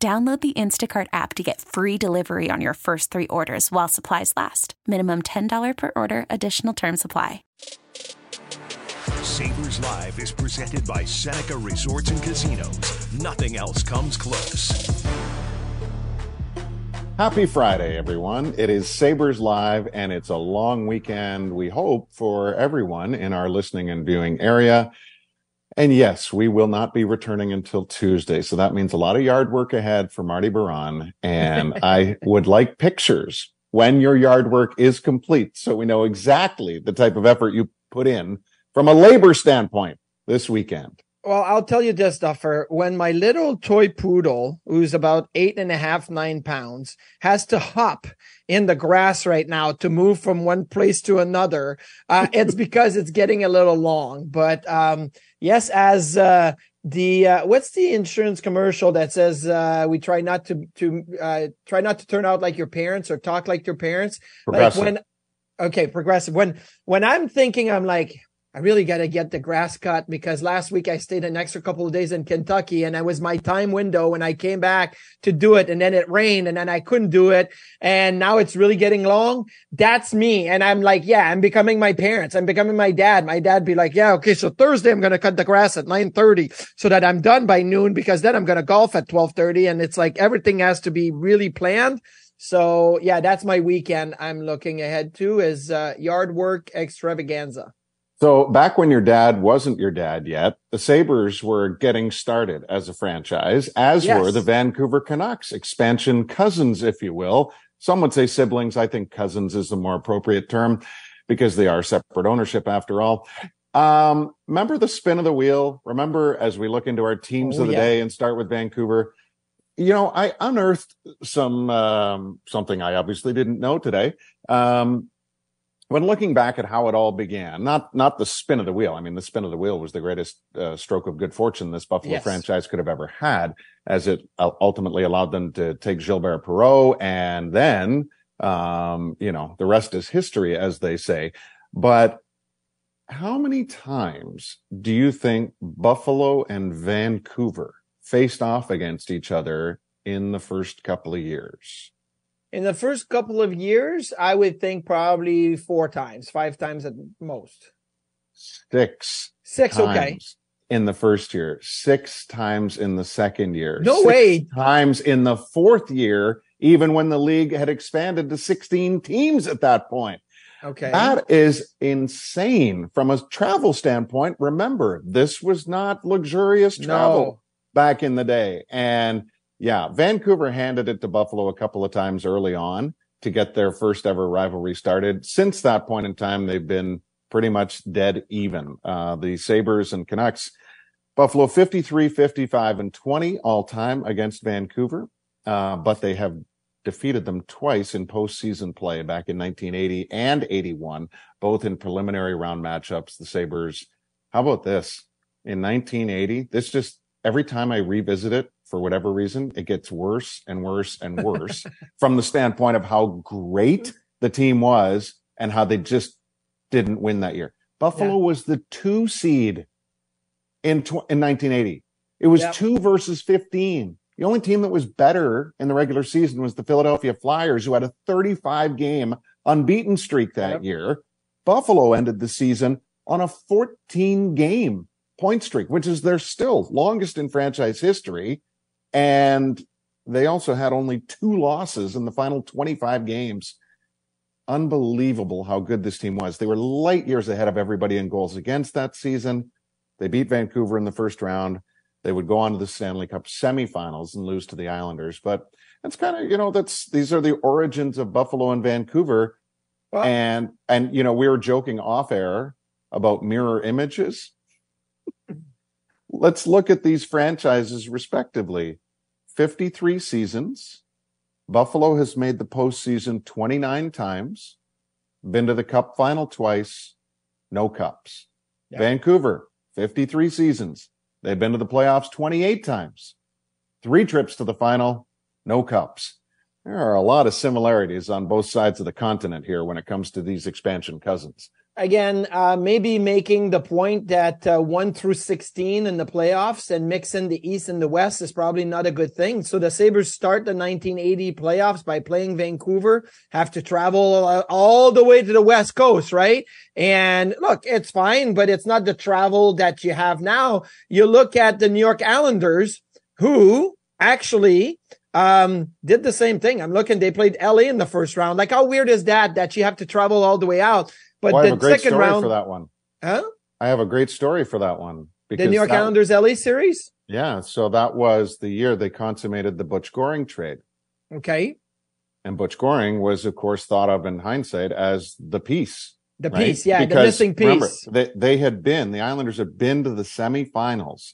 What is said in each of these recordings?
Download the Instacart app to get free delivery on your first three orders while supplies last. Minimum $10 per order, additional term supply. Sabres Live is presented by Seneca Resorts and Casinos. Nothing else comes close. Happy Friday, everyone. It is Sabres Live, and it's a long weekend, we hope, for everyone in our listening and viewing area. And yes, we will not be returning until Tuesday. So that means a lot of yard work ahead for Marty Biron. And I would like pictures when your yard work is complete. So we know exactly the type of effort you put in from a labor standpoint this weekend. Well, I'll tell you this, Duffer. When my little toy poodle, who's about eight and a half, nine pounds, has to hop in the grass right now to move from one place to another, uh, it's because it's getting a little long. But um, yes, as uh, the uh, what's the insurance commercial that says uh, we try not to to uh, try not to turn out like your parents or talk like your parents? Like when okay, progressive. When when I'm thinking, I'm like I really got to get the grass cut because last week I stayed an extra couple of days in Kentucky and it was my time window when I came back to do it. And then it rained and then I couldn't do it. And now it's really getting long. That's me. And I'm like, yeah, I'm becoming my parents. I'm becoming my dad. My dad be like, yeah, okay. So Thursday I'm going to cut the grass at 930 so that I'm done by noon because then I'm going to golf at 1230. And it's like everything has to be really planned. So yeah, that's my weekend. I'm looking ahead to is uh, yard work extravaganza. So back when your dad wasn't your dad yet, the Sabres were getting started as a franchise, as yes. were the Vancouver Canucks, expansion cousins, if you will. Some would say siblings. I think cousins is the more appropriate term because they are separate ownership after all. Um, remember the spin of the wheel? Remember as we look into our teams oh, of the yeah. day and start with Vancouver, you know, I unearthed some, um, something I obviously didn't know today. Um, when looking back at how it all began, not not the spin of the wheel. I mean, the spin of the wheel was the greatest uh, stroke of good fortune this Buffalo yes. franchise could have ever had, as it ultimately allowed them to take Gilbert Perreault, and then, um, you know, the rest is history, as they say. But how many times do you think Buffalo and Vancouver faced off against each other in the first couple of years? In the first couple of years, I would think probably four times, five times at most. Six. Six, okay. In the first year, six times in the second year. No way. Times in the fourth year, even when the league had expanded to 16 teams at that point. Okay. That is insane from a travel standpoint. Remember, this was not luxurious travel no. back in the day. And yeah, Vancouver handed it to Buffalo a couple of times early on to get their first ever rivalry started. Since that point in time, they've been pretty much dead even. Uh, the Sabres and Canucks, Buffalo 53, 55, and 20 all time against Vancouver. Uh, but they have defeated them twice in postseason play back in 1980 and 81, both in preliminary round matchups. The Sabres, how about this? In 1980, this just every time I revisit it, for whatever reason, it gets worse and worse and worse from the standpoint of how great mm-hmm. the team was and how they just didn't win that year. Buffalo yeah. was the two seed in, tw- in 1980. It was yep. two versus 15. The only team that was better in the regular season was the Philadelphia Flyers, who had a 35 game unbeaten streak that yep. year. Buffalo ended the season on a 14 game point streak, which is their still longest in franchise history. And they also had only two losses in the final 25 games. Unbelievable how good this team was. They were light years ahead of everybody in goals against that season. They beat Vancouver in the first round. They would go on to the Stanley Cup semifinals and lose to the Islanders. But that's kind of, you know, that's these are the origins of Buffalo and Vancouver. And and you know, we were joking off air about mirror images let's look at these franchises respectively 53 seasons. Buffalo has made the postseason 29 times, been to the cup final twice, no cups. Yeah. Vancouver, 53 seasons. They've been to the playoffs 28 times, three trips to the final, no cups. There are a lot of similarities on both sides of the continent here when it comes to these expansion cousins again, uh, maybe making the point that uh, one through 16 in the playoffs and mixing the East and the West is probably not a good thing. So the Sabres start the 1980 playoffs by playing Vancouver, have to travel all the way to the West Coast, right? And look, it's fine, but it's not the travel that you have now. You look at the New York Islanders who actually um, did the same thing. I'm looking, they played LA in the first round. Like, how weird is that, that you have to travel all the way out? But well, I have a great story round, for that one. Huh? I have a great story for that one. the New York that, Islanders LA series? Yeah. So that was the year they consummated the Butch Goring trade. Okay. And Butch Goring was, of course, thought of in hindsight as the piece. The right? piece, yeah, because, the missing piece. Remember, they, they had been, the Islanders had been to the semifinals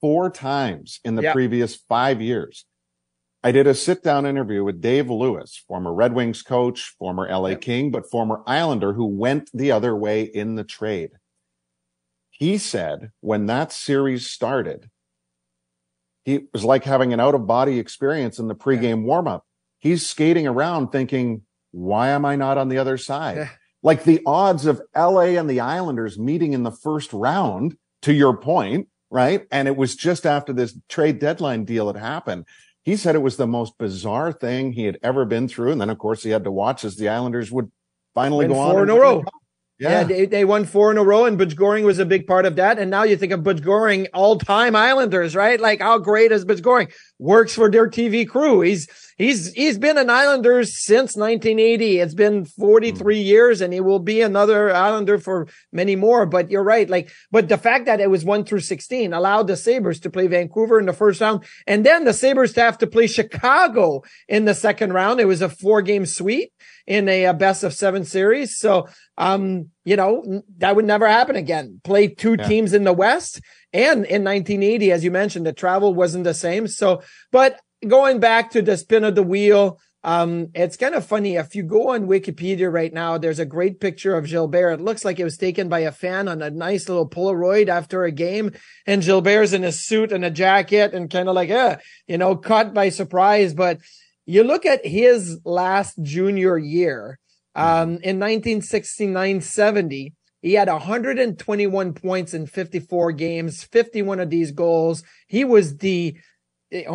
four times in the yep. previous five years. I did a sit down interview with Dave Lewis, former Red Wings coach, former LA yep. King, but former Islander who went the other way in the trade. He said when that series started, he was like having an out of body experience in the pregame warm up. He's skating around thinking, why am I not on the other side? Yeah. Like the odds of LA and the Islanders meeting in the first round, to your point, right? And it was just after this trade deadline deal had happened he said it was the most bizarre thing he had ever been through. And then, of course, he had to watch as the Islanders would finally Win go on. Four in a row. Yeah, yeah they, they, won four in a row, and Butch Goring was a big part of that. And now you think of Butch Goring, all-time Islanders, right? Like how great is Butch Goring? Works for their TV crew. He's he's he's been an Islanders since 1980. It's been 43 mm. years, and he will be another Islander for many more. But you're right, like, but the fact that it was one through 16 allowed the Sabres to play Vancouver in the first round, and then the Sabres to have to play Chicago in the second round. It was a four-game sweep in a, a best of seven series. So um, you know, that would never happen again. Play two yeah. teams in the West. And in 1980, as you mentioned, the travel wasn't the same. So, but going back to the spin of the wheel, um, it's kind of funny. If you go on Wikipedia right now, there's a great picture of Gilbert. It looks like it was taken by a fan on a nice little Polaroid after a game. And Gilbert's in a suit and a jacket and kind of like, uh, you know, caught by surprise. But you look at his last junior year um, in 1969-70, he had 121 points in 54 games, 51 of these goals. He was the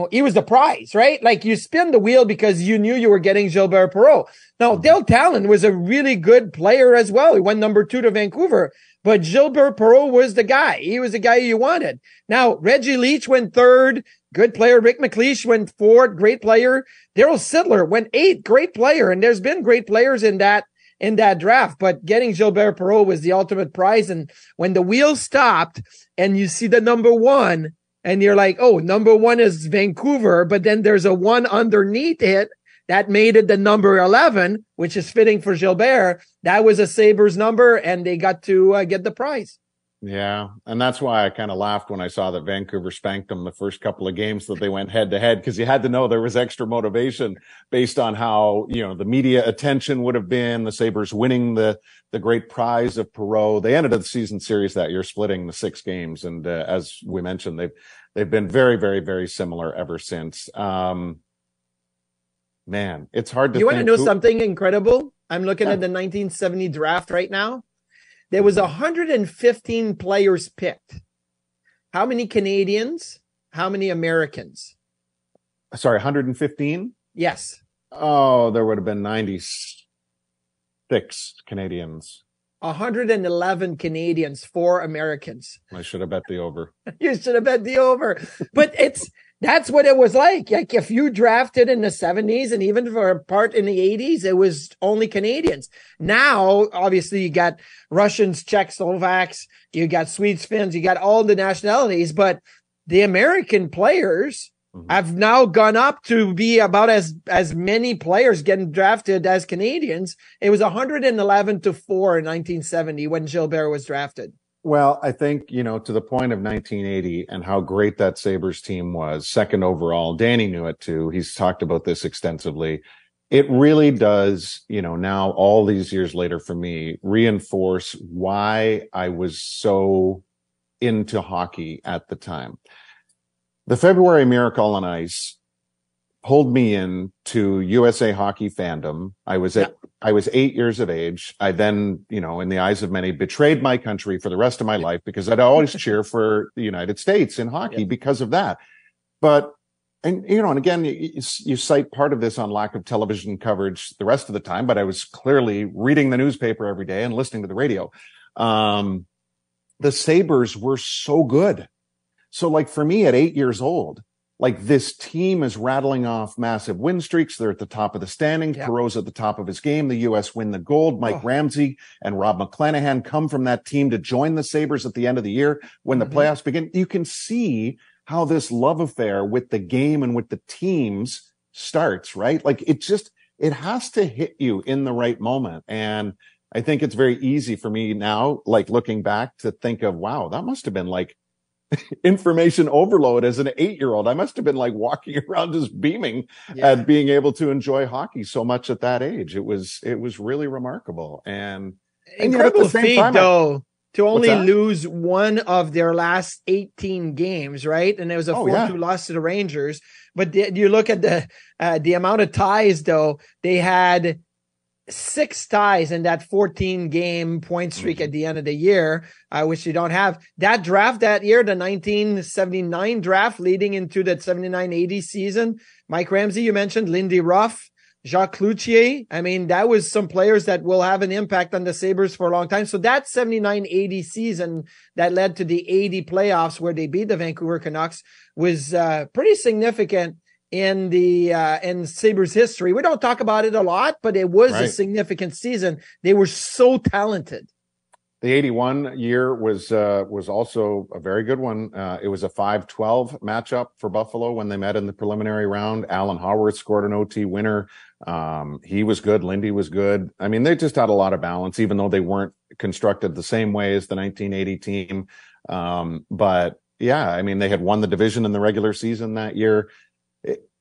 he was the prize, right? Like you spin the wheel because you knew you were getting Gilbert Perreault. Now, mm-hmm. Dale Tallon was a really good player as well. He went number two to Vancouver, but Gilbert Perreault was the guy. He was the guy you wanted. Now, Reggie Leach went third. Good player. Rick MacLeish went fourth. Great player. Darryl Sittler went eighth. Great player. And there's been great players in that, in that draft, but getting Gilbert Perreault was the ultimate prize. And when the wheel stopped and you see the number one and you're like, Oh, number one is Vancouver, but then there's a one underneath it that made it the number 11, which is fitting for Gilbert. That was a Sabres number and they got to uh, get the prize. Yeah. And that's why I kind of laughed when I saw that Vancouver spanked them the first couple of games that they went head to head because you had to know there was extra motivation based on how, you know, the media attention would have been the Sabres winning the, the great prize of Perreault. They ended the season series that year splitting the six games. And uh, as we mentioned, they've, they've been very, very, very similar ever since. Um, man, it's hard to. You want to know who... something incredible? I'm looking yeah. at the 1970 draft right now. There was 115 players picked. How many Canadians? How many Americans? Sorry, 115? Yes. Oh, there would have been 96 Canadians. 111 Canadians, four Americans. I should have bet the over. you should have bet the over. But it's that's what it was like. Like if you drafted in the 70s and even for a part in the 80s, it was only Canadians. Now, obviously, you got Russians, Czechs, Slovaks, you got Swedes, Finns, you got all the nationalities, but the American players mm-hmm. have now gone up to be about as as many players getting drafted as Canadians. It was 111 to 4 in 1970 when Gilbert was drafted. Well, I think, you know, to the point of 1980 and how great that Sabres team was, second overall. Danny knew it too. He's talked about this extensively. It really does, you know, now all these years later for me, reinforce why I was so into hockey at the time. The February Miracle on Ice pulled me in to USA hockey fandom. I was at. I was eight years of age. I then, you know, in the eyes of many, betrayed my country for the rest of my life because I'd always cheer for the United States in hockey yeah. because of that. But, and, you know, and again, you, you cite part of this on lack of television coverage the rest of the time, but I was clearly reading the newspaper every day and listening to the radio. Um, the Sabres were so good. So like for me at eight years old, like this team is rattling off massive win streaks. They're at the top of the standings. Yep. Perreault's at the top of his game. The U.S. win the gold. Mike oh. Ramsey and Rob McClanahan come from that team to join the Sabres at the end of the year when mm-hmm. the playoffs begin. You can see how this love affair with the game and with the teams starts, right? Like it just, it has to hit you in the right moment. And I think it's very easy for me now, like looking back to think of, wow, that must have been like information overload as an eight year old. I must have been like walking around just beaming yeah. at being able to enjoy hockey so much at that age. It was, it was really remarkable and, and incredible feat time, though. to only lose one of their last 18 games, right? And it was a 4-2 oh, yeah. loss to the Rangers. But the, you look at the uh, the amount of ties though, they had six ties in that 14 game point streak mm-hmm. at the end of the year, uh, which you don't have. That draft that year, the 1979 draft leading into that 79 80 season, Mike Ramsey, you mentioned Lindy Ruff, Jacques Cloutier. I mean, that was some players that will have an impact on the Sabres for a long time. So that 79 80 season that led to the 80 playoffs where they beat the Vancouver Canucks was uh, pretty significant in the uh in Sabres history. We don't talk about it a lot, but it was right. a significant season. They were so talented. The 81 year was uh was also a very good one. Uh it was a 5-12 matchup for Buffalo when they met in the preliminary round. Alan Haworth scored an OT winner. Um he was good, Lindy was good. I mean, they just had a lot of balance even though they weren't constructed the same way as the 1980 team. Um but yeah, I mean, they had won the division in the regular season that year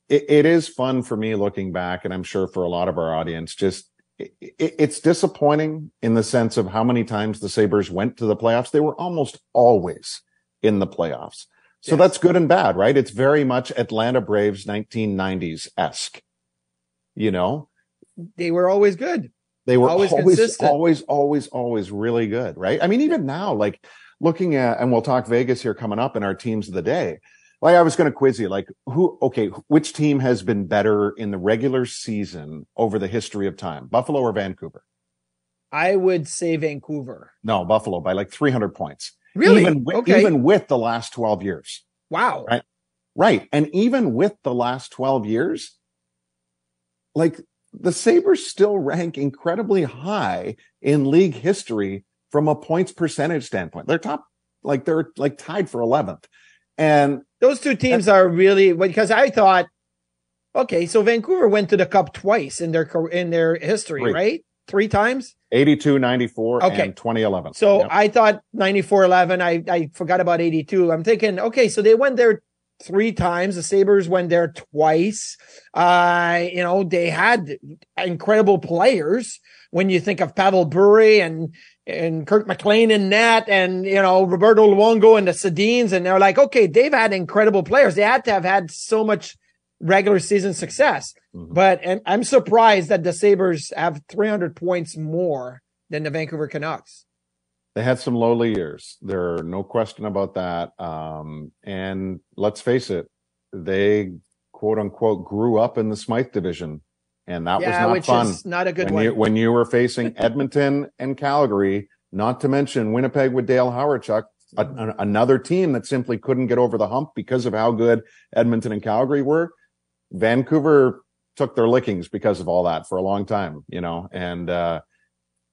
it, it is fun for me looking back, and I'm sure for a lot of our audience, just it, it's disappointing in the sense of how many times the Sabres went to the playoffs. They were almost always in the playoffs. So yes. that's good and bad, right? It's very much Atlanta Braves 1990s esque. You know, they were always good. They were always, always, always, always, always really good, right? I mean, even now, like looking at, and we'll talk Vegas here coming up in our teams of the day like I was going to quiz you, like who, okay, which team has been better in the regular season over the history of time, Buffalo or Vancouver? I would say Vancouver. No, Buffalo by like 300 points. Really? Even with, okay. even with the last 12 years. Wow. Right. Right. And even with the last 12 years, like the Sabres still rank incredibly high in league history from a points percentage standpoint. They're top, like they're like tied for 11th. And those two teams are really because I thought, okay, so Vancouver went to the cup twice in their in their history, Three. right? Three times. 82, 94, okay. and 2011. So yep. I thought 94, 11. I, I forgot about 82. I'm thinking, okay, so they went there three times. The Sabres went there twice. Uh, you know, they had incredible players when you think of Pavel Bure and and Kirk McLean and net and, you know, Roberto Luongo and the Sedins. And they're like, okay, they've had incredible players. They had to have had so much regular season success. Mm-hmm. But and I'm surprised that the Sabres have 300 points more than the Vancouver Canucks. They had some lowly years. There are no question about that. Um, and let's face it, they quote unquote grew up in the Smythe division and that yeah, was not fun. Is not a good when one. You, when you were facing Edmonton and Calgary, not to mention Winnipeg with Dale Hawerchuk, a, a, another team that simply couldn't get over the hump because of how good Edmonton and Calgary were. Vancouver took their lickings because of all that for a long time, you know, and uh,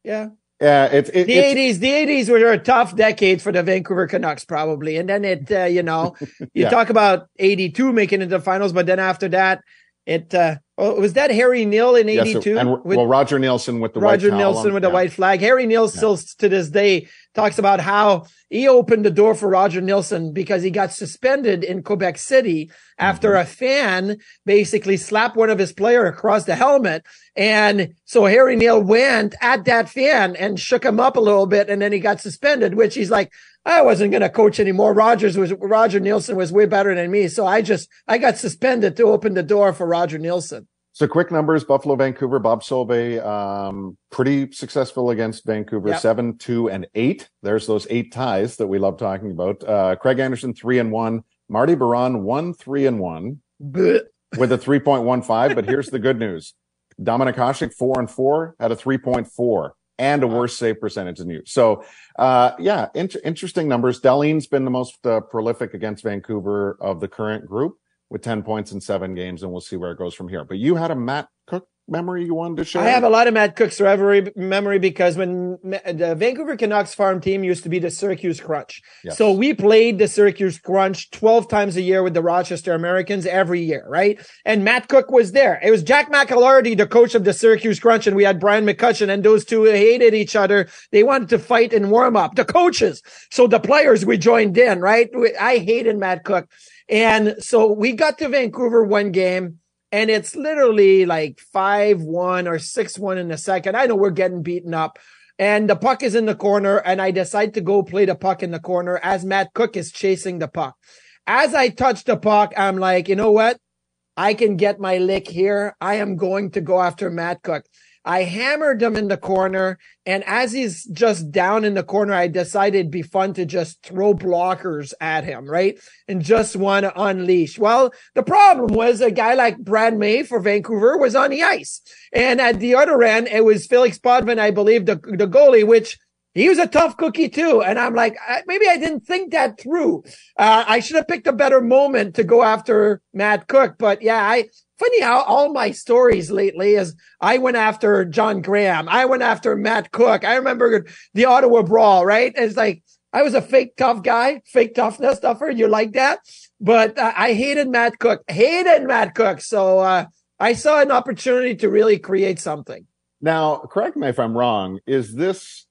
yeah, yeah, it's it, the eighties. The eighties were a tough decade for the Vancouver Canucks, probably. And then it, uh, you know, you yeah. talk about eighty two making it to the finals, but then after that, it uh, oh, was that Harry Neale in '82. Yes, and well, Roger Neilson with the Roger white Neilson with yeah. the white flag. Harry Neale Yeah. still to this day talks about how he opened the door for Roger Neilson because he got suspended in Quebec City after Mm-hmm. a fan basically slapped one of his player across the helmet. And so Harry Neale went at that fan and shook him up a little bit, and then he got suspended, which he's like, I wasn't going to coach anymore. Rogers was Roger Neilson was way better than me. So I just, I got suspended to open the door for Roger Neilson. So quick numbers: Buffalo, Vancouver, Bob Sauvé, um, pretty successful against Vancouver, Yep. seven, two, and eight. There's those eight ties that we love talking about. Uh, Craig Anderson, three and one. Marty Biron, one, three and one Blech. with a 3.15. But here's the good news. Dominik Hasek, four and four, had a 3.4 and a worse save percentage than you. So, uh, yeah, int- interesting numbers. Dahlin's been the most uh, prolific against Vancouver of the current group with 10 points in seven games, and we'll see where it goes from here. But you had a Matt Cooke memory you wanted to share? I have a lot of Matt Cooke's memory memory because when the Vancouver Canucks farm team used to be the Syracuse Crunch. Yes. So we played the Syracuse Crunch 12 times a year with the Rochester Americans every year, right? And Matt Cooke was there. It was Jack McIlhargey, the coach of the Syracuse Crunch, and we had Brian McCutcheon, and those two hated each other. They wanted to fight and warm up. The coaches. So the players, we joined in, right? I hated Matt Cooke. And so we got to Vancouver one game and it's literally like 5-1 or 6-1 in the second. I know we're getting beaten up and the puck is in the corner and I decide to go play the puck in the corner as Matt Cooke is chasing the puck. As I touch the puck, I'm like, you know what? I can get my lick here. I am going to go after Matt Cooke. I hammered him in the corner. And as he's just down in the corner, I decided it'd be fun to just throw blockers at him, right? And just want to unleash. Well, the problem was a guy like Brad May for Vancouver was on the ice. And at the other end, it was Felix Potvin, I believe, the, the goalie, which he was a tough cookie too. And I'm like, maybe I didn't think that through. Uh, I should have picked a better moment to go after Matt Cooke. But yeah, I, funny how all my stories lately is I went after John Graham. I went after Matt Cooke. I remember the Ottawa brawl, right? It's like, I was a fake tough guy, fake toughness stuffer. You like that? But uh, I hated Matt Cooke, hated Matt Cooke. So, uh, I saw an opportunity to really create something. Now, correct me if I'm wrong. Is this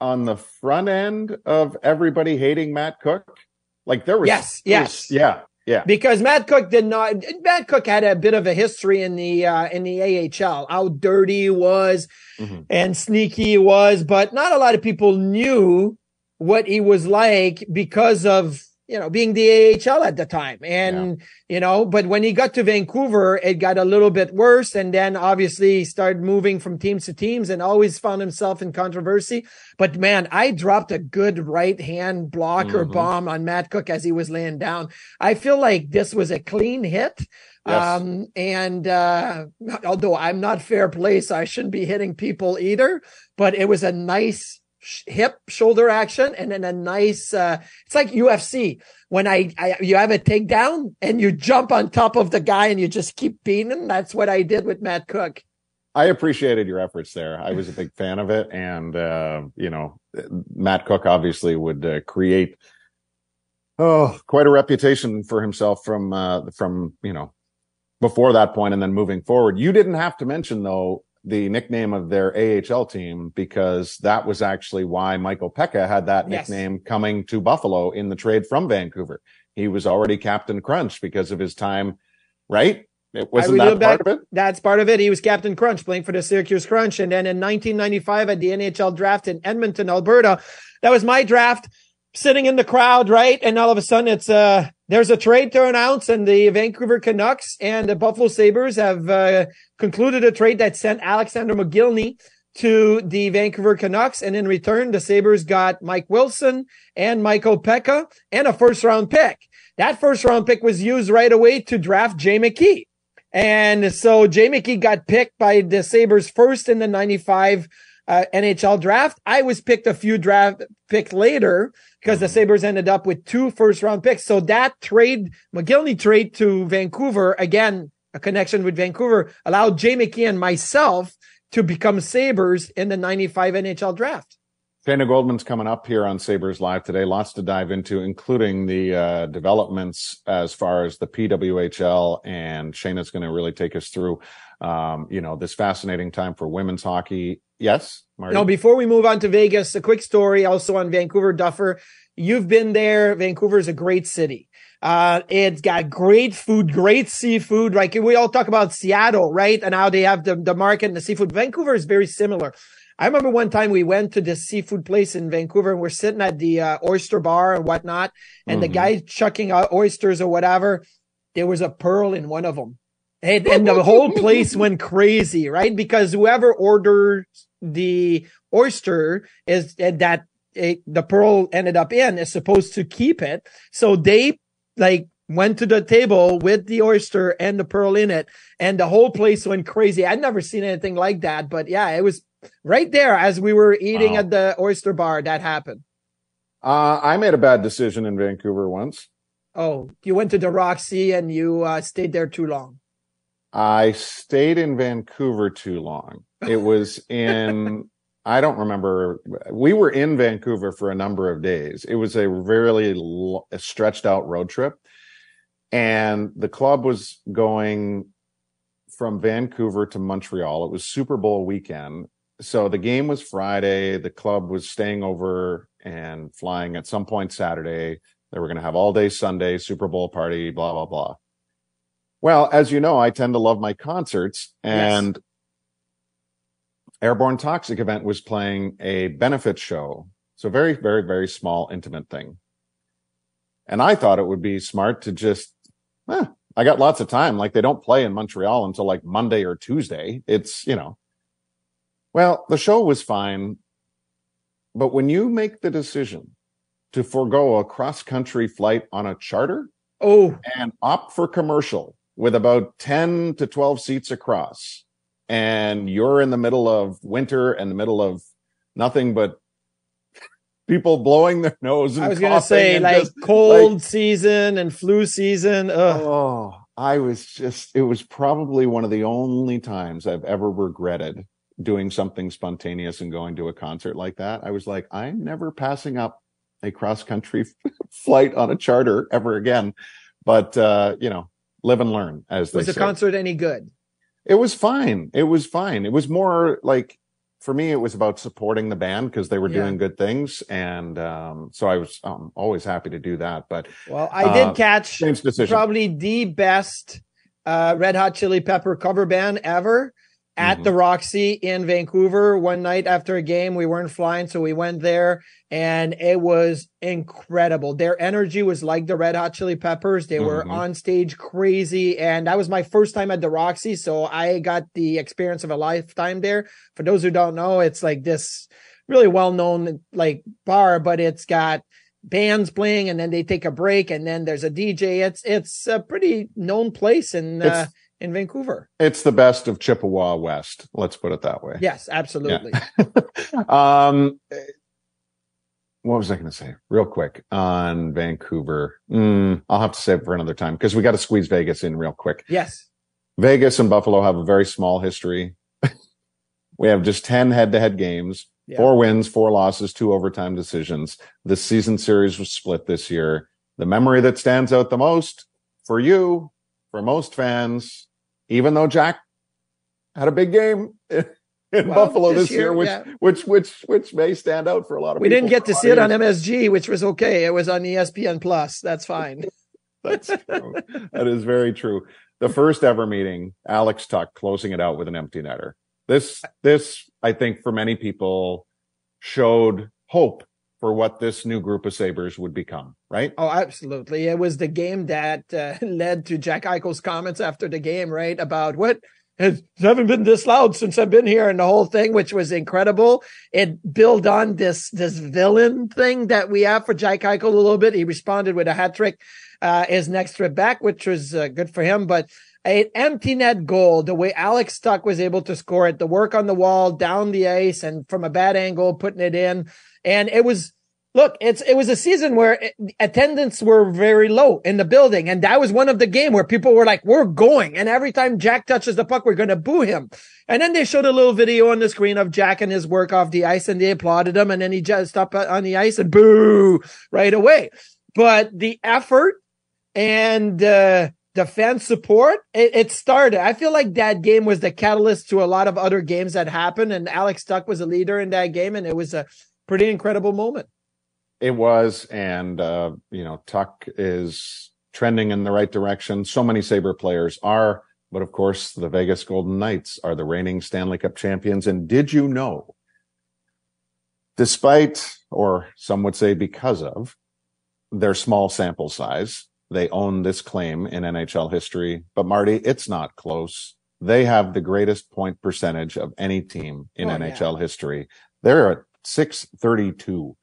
on the front end of everybody hating Matt Cooke? Like there was, Yes, yes. was- yeah, yeah. because Matt Cooke did not. Matt Cooke had a bit of a history in the uh, in the AHL, how dirty he was Mhm. and sneaky he was, but not a lot of people knew what he was like because of you know being the AHL at the time, and you know. But when he got to Vancouver, it got a little bit worse, and then obviously he started moving from teams to teams, and always found himself in controversy. But man, I dropped a good right hand blocker Mhm. bomb on Matt Cooke as he was laying down. I feel like this was a clean hit. Yes. Um, and, uh, although I'm not fair play, so I shouldn't be hitting people either, but it was a nice sh- hip shoulder action and then a nice, uh, it's like UFC when I, I, you have a takedown and you jump on top of the guy and you just keep beating him. That's what I did with Matt Cooke. I appreciated your efforts there. I was a big fan of it, and uh, you know, Matt Cooke obviously would uh, create oh quite a reputation for himself from uh, from you know before that point and then moving forward. You didn't have to mention though the nickname of their AHL team because that was actually why Michael Peca had that Yes. nickname coming to Buffalo in the trade from Vancouver. He was already Captain Crunch because of his time, right? It wasn't that part of it. That's part of it. He was Captain Crunch playing for the Syracuse Crunch. And then in 1995 at the NHL draft in Edmonton, Alberta, that was my draft sitting in the crowd, right? And all of a sudden it's, uh, there's a trade to announce and the Vancouver Canucks and the Buffalo Sabres have, uh, concluded a trade that sent Alexander Mogilny to the Vancouver Canucks. And in return, the Sabres got Mike Wilson and Michael Peca and a first round pick. That first round pick was used right away to draft Jay McKee. And so Jay McKee got picked by the Sabres first in the 95 uh, NHL draft. I was picked a few draft pick later because the Sabres ended up with two first round picks. So that trade, Mogilny trade to Vancouver, again, a connection with Vancouver allowed Jay McKee and myself to become Sabres in the 95 NHL draft. Shayna Goldman's coming up here on Sabres Live today. Lots to dive into, including the uh, developments as far as the PWHL. And Shayna's going to really take us through, um, you know, this fascinating time for women's hockey. Yes, Marty? No, before we move on to Vegas, a quick story also on Vancouver Duffer. You've been there. Vancouver is a great city. Uh, it's got great food, great seafood. Like we all talk about Seattle, right? And how they have the, the market and the seafood. Vancouver is very similar. I remember one time we went to this seafood place in Vancouver and we're sitting at the uh, oyster bar and whatnot. And mm-hmm. the guy chucking out oysters or whatever, there was a pearl in one of them. And, and the whole place went crazy, right? Because whoever ordered the oyster is that it, the pearl ended up in is supposed to keep it. So they like went to the table with the oyster and the pearl in it and the whole place went crazy. I'd never seen anything like that, but yeah, it was right there as we were eating wow. at the oyster bar that happened. Uh, I made a bad decision in Vancouver once. Oh, you went to the Roxy and you uh, stayed there too long. I stayed in Vancouver too long. It was in, I don't remember. We were in Vancouver for a number of days. It was a really stretched out road trip. And the club was going from Vancouver to Montreal. It was Super Bowl weekend so the game was Friday. The club was staying over and flying at some point Saturday. They were going to have all day Sunday, Super Bowl party, blah, blah, blah. Well, as you know, I tend to love my concerts and yes. Airborne Toxic event was playing a benefit show. So very, very, very small, intimate thing. And I thought it would be smart to just, eh, I got lots of time. Like they don't play in Montreal until like Monday or Tuesday. It's, you know, well, the show was fine. But when you make the decision to forego a cross country flight on a charter oh and opt for commercial with about 10 to 12 seats across and you're in the middle of winter and the middle of nothing but people blowing their nose I was going to say like just, cold like, season and flu season. Ugh. Oh, I was just it was probably one of the only times I've ever regretted doing something spontaneous and going to a concert like that, I was like, I'm never passing up a cross country flight on a charter ever again. But, uh, you know, live and learn as was the say. concert any good? It was fine. It was fine. It was more like, for me, it was about supporting the band because they were yeah. doing good things. And, um, so I was um, always happy to do that. But, well, I did uh, catch probably the best, uh, Red Hot Chili Pepper cover band ever at mm-hmm. the Roxy in Vancouver one night after a game. We weren't flying, so we went there and it was incredible. Their energy was like the Red Hot Chili Peppers. They mm-hmm. were on stage crazy. And that was my first time at the Roxy. So I got the experience of a lifetime there. For those who don't know, it's like this really well known like bar, but it's got bands playing and then they take a break and then there's a DJ. It's, it's a pretty known place and, uh, in Vancouver. It's the best of Chippewa West. Let's put it that way. Yes, absolutely. Yeah. um, what was I going to say real quick on Vancouver? Mm, I'll have to save for another time because we got to squeeze Vegas in real quick. Yes. Vegas and Buffalo have a very small history. we have just 10 head to head games, yeah. four wins, four losses, two overtime decisions. The season series was split this year. The memory that stands out the most for you, for most fans, even though Jack had a big game in well, Buffalo this, year, year which, yeah. which which which may stand out for a lot of we people. didn't get to see it on MSG, which was okay. It was on ESPN Plus. That's fine. That's true. that is very true. The first ever meeting, Alex Tuch closing it out with an empty netter. This this I think for many people showed hope for what this new group of Sabres would become, right? Oh, absolutely. It was the game that uh, led to Jack Eichel's comments after the game, right? About what has haven't been this loud since I've been here and the whole thing, which was incredible. It built on this, this villain thing that we have for Jack Eichel a little bit. He responded with a hat trick, uh, his next trip back, which was uh, good for him. But an empty net goal, the way Alex Tuch was able to score it, the work on the wall, down the ice, and from a bad angle, putting it in. And it was look, it's it was a season where it, attendance were very low in the building, and that was one of the game where people were like, "We're going," and every time Jack touches the puck, we're going to boo him. And then they showed a little video on the screen of Jack and his work off the ice, and they applauded him, and then he just up on the ice and boo right away. But the effort and uh, the fan support, it, it, started. I feel like that game was the catalyst to a lot of other games that happened, and Alex Tuch was a leader in that game, and it was a pretty incredible moment. It was, and uh, you know, Tuch is trending in the right direction. So many Saber players are, but of course, the Vegas Golden Knights are the reigning Stanley Cup champions. And did you know, despite, or some would say because of, their small sample size, they own this claim in NHL history. But Marty, it's not close. They have the greatest point percentage of any team in oh, NHL yeah. history. They're at 632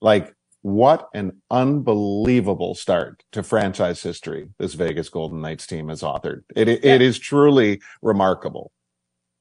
like what an unbelievable start to franchise history this Vegas Golden Knights team has authored. It it, yeah. it is truly remarkable.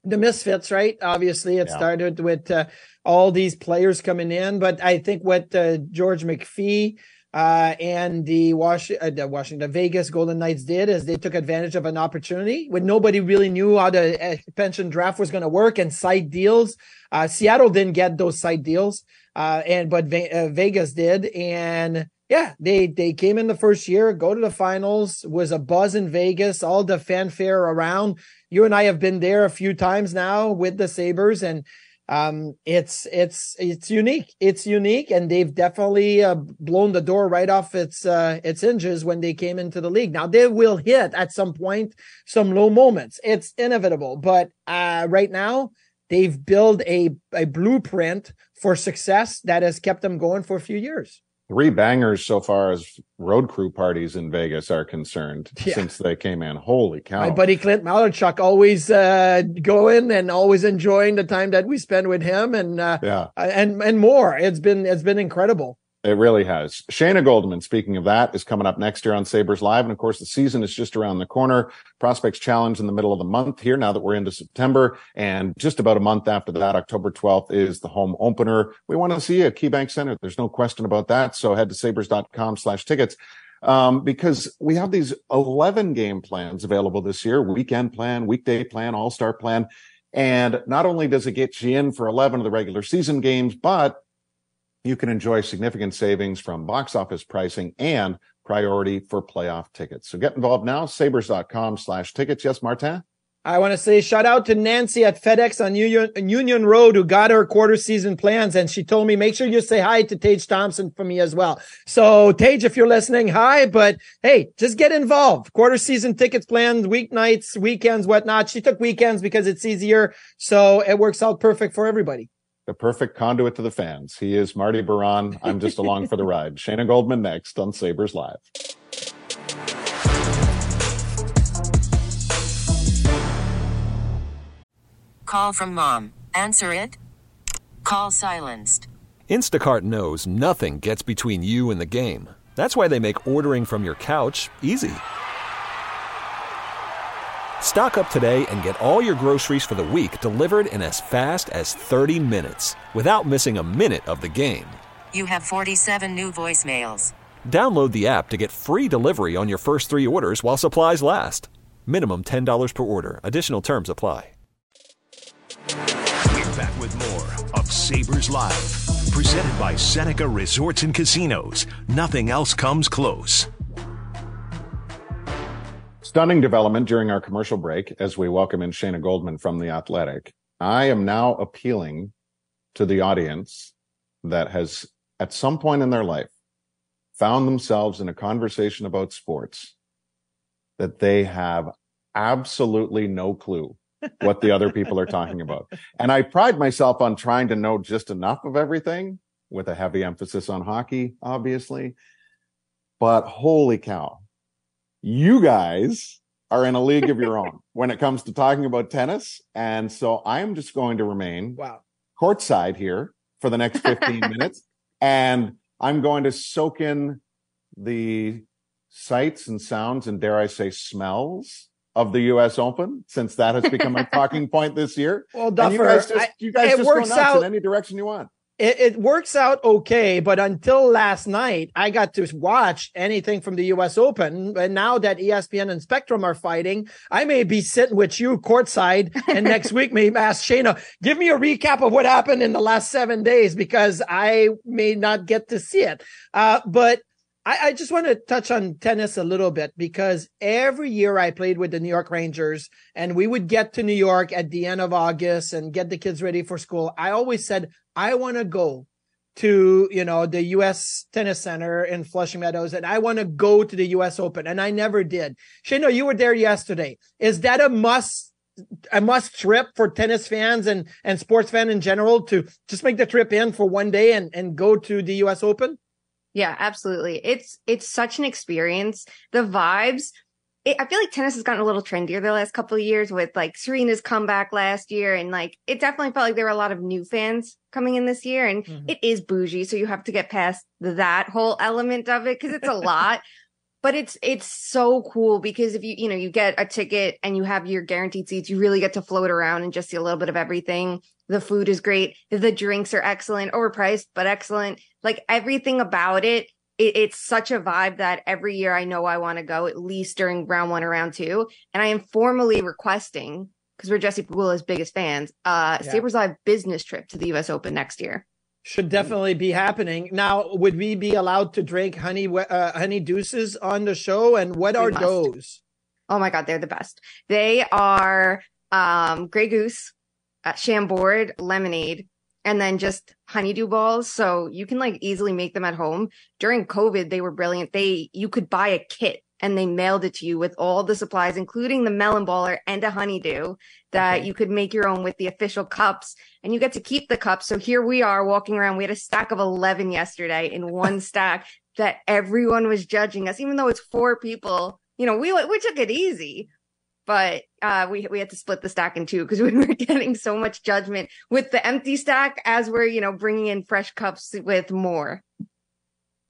The misfits, right? Obviously, it yeah. started with uh, all these players coming in, but I think what uh, George McPhee uh, and the, Was- uh, the Washington Vegas Golden Knights did is they took advantage of an opportunity when nobody really knew how the expansion draft was going to work and side deals. Uh, Seattle didn't get those side deals uh, and but Ve- uh, Vegas did, and yeah, they they came in the first year, go to the finals, was a buzz in Vegas, all the fanfare around. You and I have been there a few times now with the Sabres, and um, it's it's it's unique. It's unique, and they've definitely uh, blown the door right off its uh, its hinges when they came into the league. Now they will hit at some point some low moments. It's inevitable, but uh, right now they've built a a blueprint for success that has kept them going for a few years. Three bangers so far as road crew parties in Vegas are concerned yeah. since they came in. Holy cow. My buddy Clint Malarchuk always uh, going and always enjoying the time that we spend with him and uh, yeah. and and more. It's been it's been incredible. It really has. Shayna Goldman, speaking of that, is coming up next year on Sabres Live. And of course, the season is just around the corner. Prospects Challenge in the middle of the month here now that we're into September. And just about a month after that, October 12th is the home opener. We want to see you at KeyBank Center. There's no question about that. So head to sabres.com slash tickets. Um, because we have these 11 game plans available this year, weekend plan, weekday plan, all-star plan. And not only does it get you in for 11 of the regular season games, but you can enjoy significant savings from box office pricing and priority for playoff tickets. So get involved now, sabres.com slash tickets. Yes, Martin? I want to say shout out to Nancy at FedEx on Union, Union Road who got her quarter season plans. And she told me, make sure you say hi to Tage Thompson for me as well. So Tage, if you're listening, hi, but hey, just get involved. Quarter season tickets plans, weeknights, weekends, whatnot. She took weekends because it's easier. So it works out perfect for everybody the perfect conduit to the fans. He is Marty Biron. I'm just along for the ride. Shayna Goldman next on Sabres Live. Call from mom. Answer it. Call silenced. Instacart knows nothing gets between you and the game. That's why they make ordering from your couch easy. Stock up today and get all your groceries for the week delivered in as fast as 30 minutes without missing a minute of the game. You have 47 new voicemails. Download the app to get free delivery on your first three orders while supplies last. Minimum $10 per order. Additional terms apply. We're back with more of Sabres Live, presented by Seneca Resorts and Casinos. Nothing else comes close. Stunning development during our commercial break as we welcome in Shayna Goldman from The Athletic. I am now appealing to the audience that has at some point in their life found themselves in a conversation about sports that they have absolutely no clue what the other people are talking about. And I pride myself on trying to know just enough of everything with a heavy emphasis on hockey, obviously. But holy cow, you guys are in a league of your own when it comes to talking about tennis. And so I'm just going to remain wow. courtside here for the next 15 minutes. And I'm going to soak in the sights and sounds and dare I say smells of the U.S. Open, since that has become a talking point this year. Well, Duffer, you guys just, you guys I, just go nuts out, in any direction you want. It, it, works out okay, but until last night, I got to watch anything from the U.S. Open. And now that ESPN and Spectrum are fighting, I may be sitting with you courtside, and next week may ask Shayna, give me a recap of what happened in the last seven days because I may not get to see it. Uh, but I, I just want to touch on tennis a little bit because every year I played with the New York Rangers, and we would get to New York at the end of August and get the kids ready for school. I always said I want to go to, you know, the US Tennis Center in Flushing Meadows and I want to go to the US Open and I never did. Shano, you were there yesterday. Is that a must a must trip for tennis fans and and sports fan in general to just make the trip in for one day and and go to the US Open? Yeah, absolutely. It's it's such an experience. The vibes it, I feel like tennis has gotten a little trendier the last couple of years with like Serena's comeback last year. And like, it definitely felt like there were a lot of new fans coming in this year and mm-hmm. it is bougie. So you have to get past that whole element of it because it's a lot. But it's, it's so cool because if you, you know, you get a ticket and you have your guaranteed seats, you really get to float around and just see a little bit of everything. The food is great. The drinks are excellent, overpriced, but excellent. Like everything about it it, it's such a vibe that every year I know I want to go at least during round one or round two. And I am formally requesting because we're jesse Pegula's biggest fans, uh, yeah. Sabres Live business trip to the US Open next year. Should definitely be happening. Now, would we be allowed to drink honey, uh, honey deuces on the show? And what we are must. those? Oh my God, they're the best. They are, um, Grey Goose, uh, Chambord, lemonade, and then just honeydew balls. So you can like easily make them at home. During COVID, they were brilliant. They, you could buy a kit and they mailed it to you with all the supplies, including the melon baller and a honeydew that okay. you could make your own with the official cups and you get to keep the cups. So here we are walking around. We had a stack of 11 yesterday in one stack that everyone was judging us, even though it's four people. You know, we, we took it easy, but uh, we we had to split the stack in two because we were getting so much judgment with the empty stack as we're you know bringing in fresh cups with more.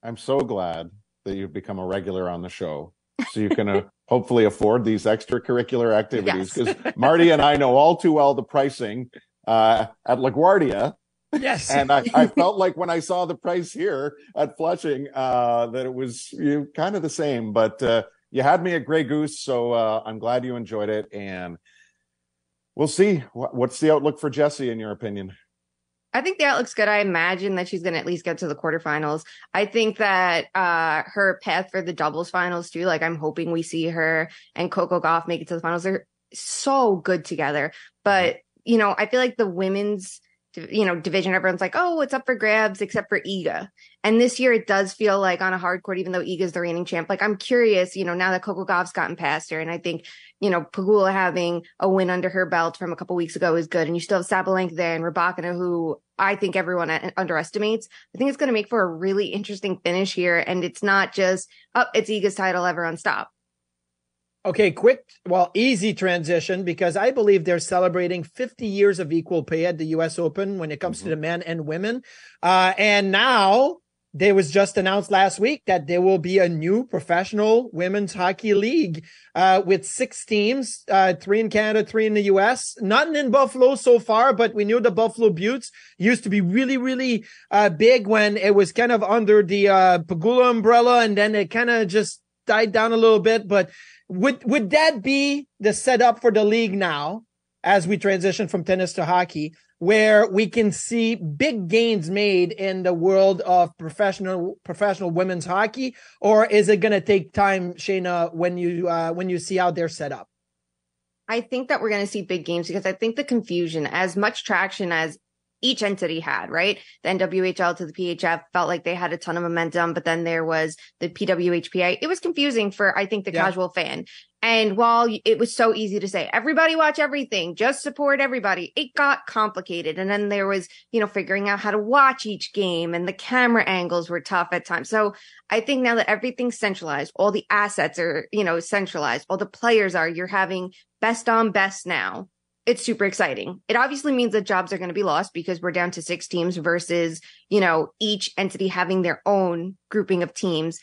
I'm so glad that you've become a regular on the show, so you can uh, hopefully afford these extracurricular activities. Because yes. Marty and I know all too well the pricing uh, at LaGuardia. Yes, and I, I, felt like when I saw the price here at Flushing uh, that it was you know, kind of the same, but uh, you had me at Grey Goose, so uh, I'm glad you enjoyed it. And we'll see. What's the outlook for Jesse, in your opinion? I think the outlook's good. I imagine that she's going to at least get to the quarterfinals. I think that uh, her path for the doubles finals too. Like I'm hoping we see her and Coco Gauff make it to the finals. They're so good together. But you know, I feel like the women's you know, division, everyone's like, oh, it's up for grabs except for Iga. And this year it does feel like on a hard court, even though Iga's the reigning champ. Like I'm curious, you know, now that Coco Gauff's gotten past her, and I think, you know, Pegula having a win under her belt from a couple weeks ago is good. And you still have Sabalenka there and Rybakina, who I think everyone uh, underestimates. I think it's going to make for a really interesting finish here. And it's not just, oh, it's Iga's title, everyone stop. Okay, quick, well, easy transition because I believe they're celebrating 50 years of equal pay at the US Open when it comes mm-hmm. to the men and women. Uh, and now there was just announced last week that there will be a new professional women's hockey league uh, with six teams, uh, three in Canada, three in the US. Nothing in Buffalo so far, but we knew the Buffalo Beauts used to be really, really uh, big when it was kind of under the uh, Pegula umbrella, and then it kind of just died down a little bit. But would would that be the setup for the league now as we transition from tennis to hockey, where we can see big gains made in the world of professional professional women's hockey, or is it going to take time, Shayna, when you uh, when you see how they're set up? I think that we're going to see big games because I think the confusion, as much traction as each entity had, right? The NWHL to the PHF felt like they had a ton of momentum, but then there was the PWHPA. It was confusing for, I think, the yeah. casual fan. And while it was so easy to say, everybody watch everything, just support everybody, it got complicated. And then there was, you know, figuring out how to watch each game and the camera angles were tough at times. So I think now that everything's centralized, all the assets are, you know, centralized, all the players are, you're having best on best now it's super exciting. It obviously means that jobs are going to be lost because we're down to six teams versus, you know, each entity having their own grouping of teams.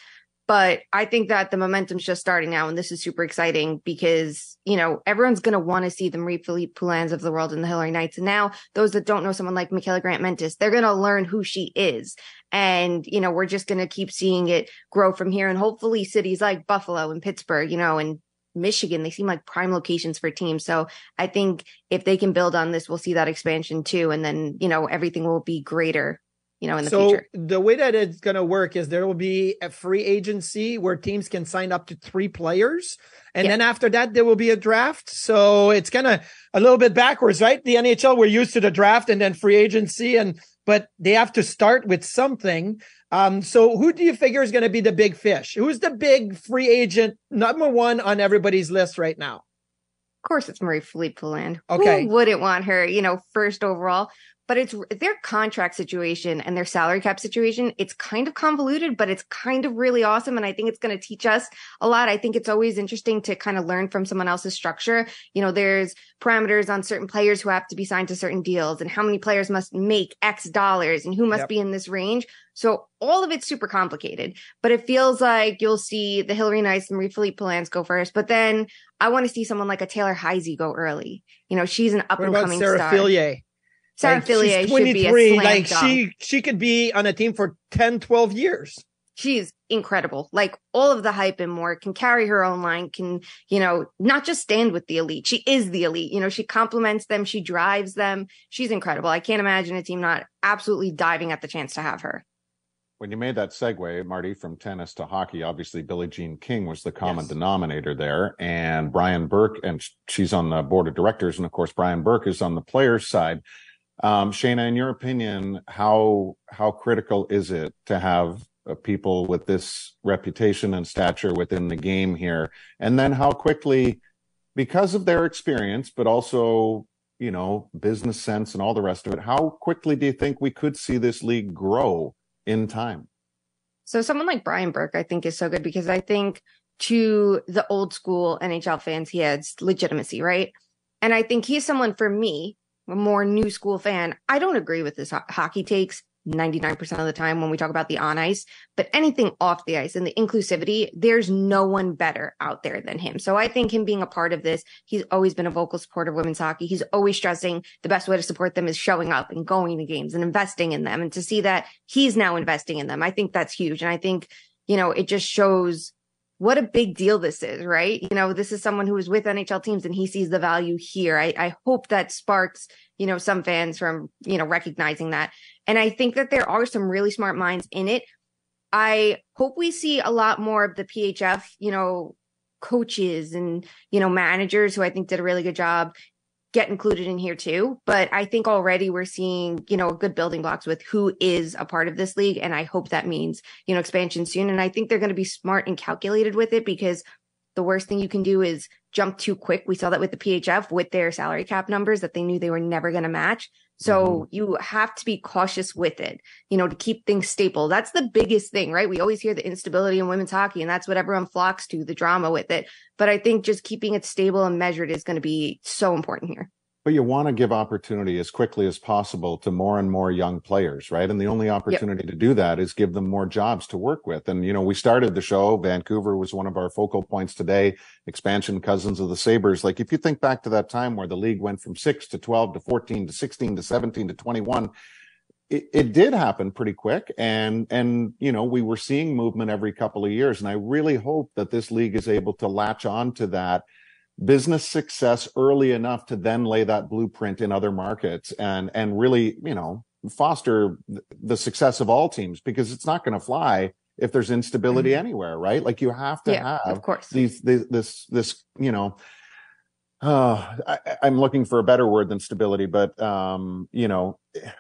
But I think that the momentum's just starting now, and this is super exciting because you know everyone's going to want to see the Marie Philip Poulins of the world and the Hilary Knights. And now those that don't know someone like Mikyla Grant Mentis, they're going to learn who she is, and you know we're just going to keep seeing it grow from here. And hopefully, cities like Buffalo and Pittsburgh, you know, and Michigan, they seem like prime locations for teams. So I think if they can build on this, we'll see that expansion too, and then you know everything will be greater you know, in the so future. the way that it's going to work is there will be a free agency where teams can sign up to three players. And yeah. then after that, there will be a draft. So it's kind of a little bit backwards, right? The NHL, we're used to the draft and then free agency and, but they have to start with something. Um, so who do you figure is going to be the big fish? Who's the big free agent number one on everybody's list right now? Of course, it's Marie Philip Poulin. Okay. Who wouldn't want her, you know, first overall? But it's their contract situation and their salary cap situation. It's kind of convoluted, but it's kind of really awesome. And I think it's going to teach us a lot. I think it's always interesting to kind of learn from someone else's structure. You know, there's parameters on certain players who have to be signed to certain deals and how many players must make X dollars and who must yep. be in this range. So all of it's super complicated, but it feels like you'll see the Hilary Knights and Marie Philip Poulins go first. But then I want to see someone like a Taylor Heise go early. You know, she's an up and coming Sarah star. Fillier? Sarah like, Fillier she's 23, like dunk. she she could be on a team for 10, 12 years. She's incredible. Like all of the hype and more can carry her own line, can, you know, not just stand with the elite. She is the elite. You know, she complements them. She drives them. She's incredible. I can't imagine a team not absolutely diving at the chance to have her. When you made that segue, Marty, from tennis to hockey, obviously Billie Jean King was the common yes. denominator there. And Brian Burke, and she's on the board of directors. And of course, Brian Burke is on the players' side. Um, Shayna, in your opinion, how how critical is it to have uh, people with this reputation and stature within the game here, and then how quickly, because of their experience, but also you know business sense and all the rest of it, how quickly do you think we could see this league grow in time? So someone like Brian Burke, I think, is so good because I think to the old school NHL fans, he has legitimacy, right? And I think he's someone for me more new school fan, I don't agree with this ho- hockey takes 99% of the time when we talk about the on ice, but anything off the ice and the inclusivity, there's no one better out there than him. So I think him being a part of this, he's always been a vocal supporter of women's hockey. He's always stressing the best way to support them is showing up and going to games and investing in them. And to see that he's now investing in them, I think that's huge. And I think, you know, it just shows what a big deal this is, right? You know, this is someone who was with NHL teams and he sees the value here. I, I hope that sparks, you know, some fans from, you know, recognizing that. And I think that there are some really smart minds in it. I hope we see a lot more of the PHF, you know, coaches and, you know, managers who I think did a really good job get included in here too. But I think already we're seeing, you know, good building blocks with who is a part of this league. And I hope that means, you know, expansion soon. And I think they're going to be smart and calculated with it because the worst thing you can do is jump too quick. We saw that with the PHF with their salary cap numbers that they knew they were never going to match. So mm-hmm. you have to be cautious with it, you know, to keep things stable. That's the biggest thing, right? We always hear the instability in women's hockey and that's what everyone flocks to, the drama with it. But I think just keeping it stable and measured is going to be so important here but you want to give opportunity as quickly as possible to more and more young players, right? And the only opportunity yep. to do that is give them more jobs to work with. And, you know, we started the show. Vancouver was one of our focal points today, expansion cousins of the Sabres. Like if you think back to that time where the league went from six to 12 to 14 to 16 to 17 to 21, it, it, did happen pretty quick and and you know we were seeing movement every couple of years and i really hope that this league is able to latch on to that business success early enough to then lay that blueprint in other markets and and really you know foster the success of all teams because it's not going to fly if there's instability mm-hmm. anywhere right like you have to yeah, have of course these, these this this you know uh, I, I'm looking for a better word than stability, but um, you know,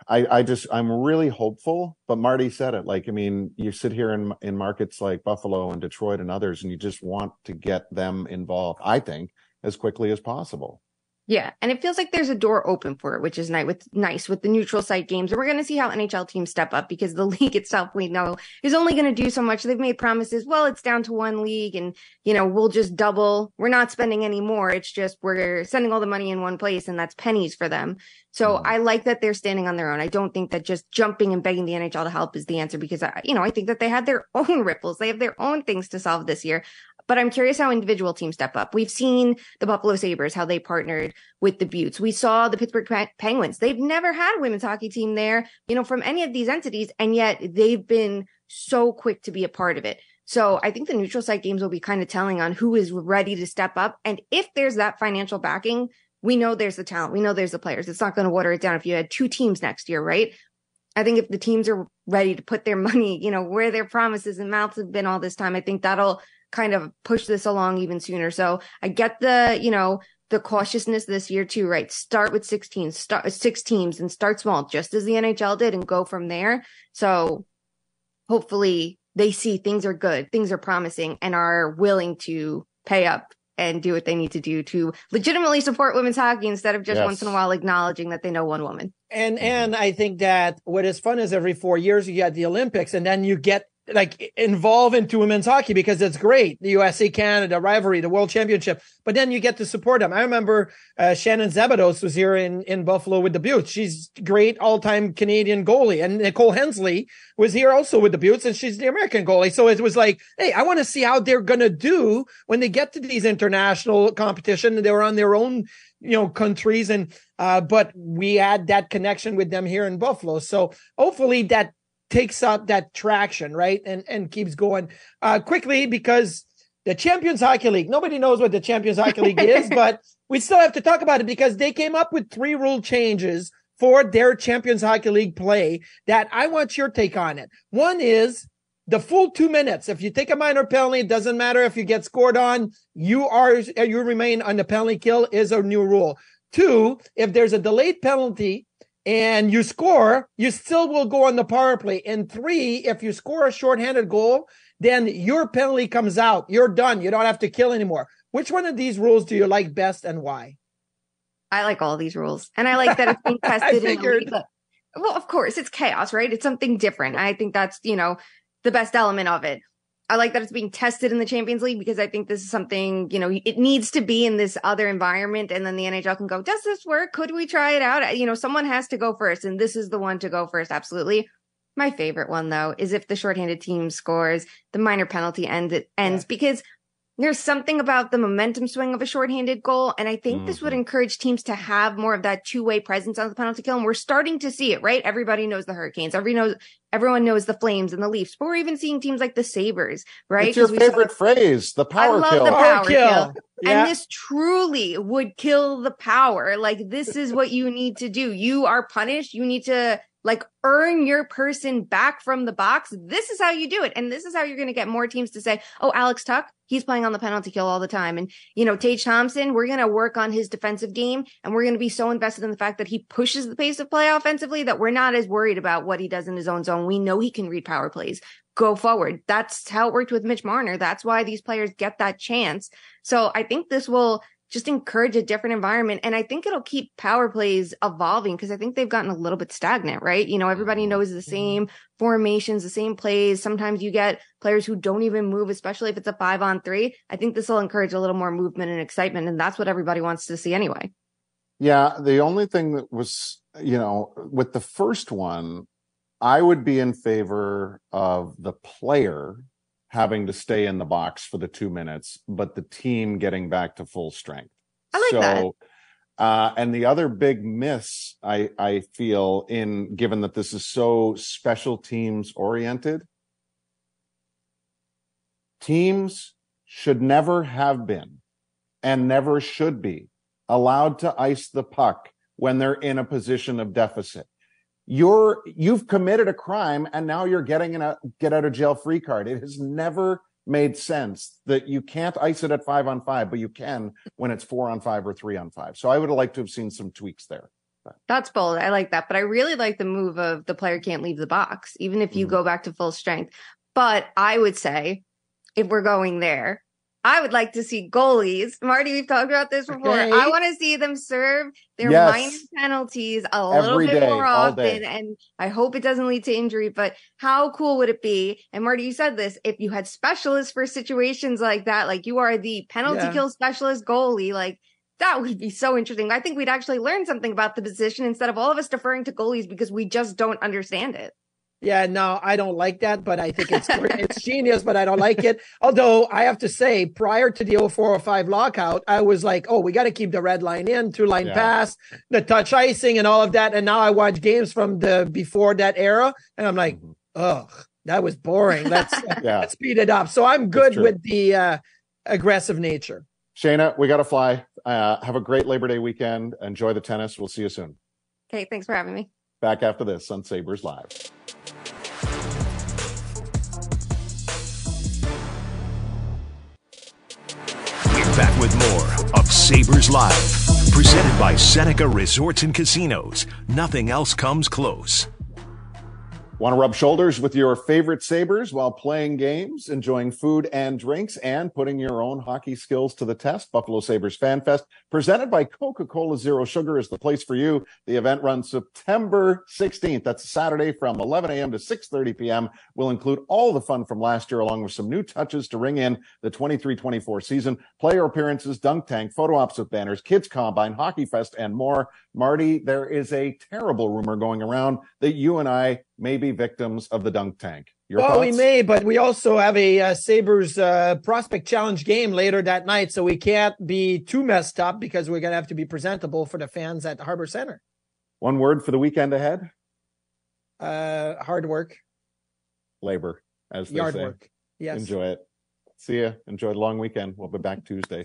I, I just I'm really hopeful. But Marty said it. Like, I mean, you sit here in in markets like Buffalo and Detroit and others, and you just want to get them involved. I think as quickly as possible. Yeah, and it feels like there's a door open for it, which is nice with nice with the neutral site games. And we're going to see how NHL teams step up because the league itself, we know, is only going to do so much. They've made promises. Well, it's down to one league, and you know we'll just double. We're not spending any more. It's just we're sending all the money in one place, and that's pennies for them. So mm-hmm. I like that they're standing on their own. I don't think that just jumping and begging the NHL to help is the answer because I, you know I think that they had their own ripples. They have their own things to solve this year. But I'm curious how individual teams step up. We've seen the Buffalo Sabres, how they partnered with the Beauts. We saw the Pittsburgh Penguins. They've never had a women's hockey team there, you know, from any of these entities. And yet they've been so quick to be a part of it. So I think the neutral site games will be kind of telling on who is ready to step up. And if there's that financial backing, we know there's the talent. We know there's the players. It's not going to water it down if you had two teams next year, right? I think if the teams are ready to put their money, you know, where their promises and mouths have been all this time, I think that'll kind of push this along even sooner. So I get the, you know, the cautiousness this year too, right? Start with 16, start six teams and start small, just as the NHL did and go from there. So hopefully they see things are good, things are promising and are willing to pay up and do what they need to do to legitimately support women's hockey instead of just yes. once in a while acknowledging that they know one woman. And and I think that what is fun is every four years you get the Olympics and then you get like involve into women's hockey because it's great. The USA Canada rivalry, the world championship, but then you get to support them. I remember uh, Shannon Szabados was here in, in Buffalo with the Beauts. She's great all time Canadian goalie. And Nicole Hensley was here also with the Beauts and she's the American goalie. So it was like, Hey, I want to see how they're going to do when they get to these international competition. They were on their own, you know, countries and, uh, but we had that connection with them here in Buffalo. So hopefully that takes up that traction, right? And and keeps going uh, quickly because the Champions Hockey League, nobody knows what the Champions Hockey League is, but we still have to talk about it because they came up with three rule changes for their Champions Hockey League play that I want your take on it. One is the full two minutes. If you take a minor penalty, it doesn't matter if you get scored on, you are, you remain on the penalty kill is a new rule. Two, if there's a delayed penalty and you score, you still will go on the power play. And three, if you score a shorthanded goal, then your penalty comes out. You're done. You don't have to kill anymore. Which one of these rules do you like best and why? I like all these rules. And I like that it's being tested. in the well, of course, it's chaos, right? It's something different. I think that's, you know, the best element of it. I like that it's being tested in the Champions League because I think this is something, you know, it needs to be in this other environment. And then the NHL can go, does this work? Could we try it out? You know, someone has to go first and this is the one to go first. Absolutely. My favorite one though is if the shorthanded team scores, the minor penalty ends, it ends yeah. because there's something about the momentum swing of a shorthanded goal. And I think mm-hmm. this would mm-hmm. encourage teams to have more of that two way presence on the penalty kill. And we're starting to see it, right? Everybody knows the Hurricanes. Everybody knows, everyone knows the Flames and the Leafs, but we're even seeing teams like the Sabres, right? It's your favorite saw, phrase, the power I kill. the power, power kill. kill. Yeah. And this truly would kill the power. Like this is what you need to do. You are punished. You need to like earn your person back from the box. This is how you do it. And this is how you're going to get more teams to say, Oh, Alex Tuch, he's playing on the penalty kill all the time. And, you know, Tage Thompson, we're going to work on his defensive game and we're going to be so invested in the fact that he pushes the pace of play offensively that we're not as worried about what he does in his own zone. We know he can read power plays. Go forward. That's how it worked with Mitch Marner. That's why these players get that chance. So I think this will just encourage a different environment. And I think it'll keep power plays evolving because I think they've gotten a little bit stagnant, right? You know, everybody mm-hmm. knows the same formations, the same plays. Sometimes you get players who don't even move, especially if it's a five on three. I think this will encourage a little more movement and excitement. And that's what everybody wants to see anyway. Yeah. The only thing that was, you know, with the first one, I would be in favor of the player having to stay in the box for the two minutes, but the team getting back to full strength. I like so, that. Uh, and the other big miss I, I feel in given that this is so special teams oriented, teams should never have been and never should be allowed to ice the puck when they're in a position of deficit you're you've committed a crime and now you're getting a get out of jail free card. It has never made sense that you can't ice it at five on five, but you can when it's four on five or three on five. So I would have liked to have seen some tweaks there. That's bold. I like that. But I really like the move of the player can't leave the box, even if you mm-hmm. go back to full strength. But I would say if we're going there, I would like to see goalies. Marty, we've talked about this before. Okay. I want to see them serve their Yes. minor penalties a little bit day, more often. And I hope it doesn't lead to injury, but how cool would it be? And Marty, you said this, if you had specialists for situations like that, like you are the penalty Yeah. kill specialist goalie, like that would be so interesting. I think we'd actually learn something about the position instead of all of us deferring to goalies because we just don't understand it. Yeah, no, I don't like that, but I think it's it's genius, but I don't like it. Although I have to say, prior to the 0405 lockout, I was like, oh, we got to keep the red line in, two line Yeah. pass, the touch icing, and all of that. And now I watch games from the before that era, and I'm like, Mhm. ugh, that was boring. Let's Yeah. let's speed it up. So I'm good with the uh, aggressive nature. Shayna, we got to fly. Uh, have a great Labor Day weekend. Enjoy the tennis. We'll see you soon. Okay, thanks for having me. Back after this on Sabres Live. We're back with more of Sabres Live, presented by Seneca Resorts and Casinos. Nothing else comes close. Want to rub shoulders with your favorite Sabres while playing games, enjoying food and drinks, and putting your own hockey skills to the test? Buffalo Sabres Fan Fest, presented by Coca Cola Zero Sugar, is the place for you. The event runs September 16th. That's Saturday from 11 a.m. to 6.30 p.m. We'll include all the fun from last year, along with some new touches to ring in the 23 24 season, player appearances, dunk tank, photo ops with banners, kids combine, hockey fest, and more. Marty, there is a terrible rumor going around that you and I may be victims of the dunk tank. Your well, we may, but we also have a uh, Sabres uh, prospect challenge game later that night, so we can't be too messed up because we're gonna have to be presentable for the fans at Harbor Center. One word for the weekend ahead: Uh, hard work, labor, as they yard say. work. Yes. Enjoy it. See ya. Enjoy the long weekend. We'll be back Tuesday.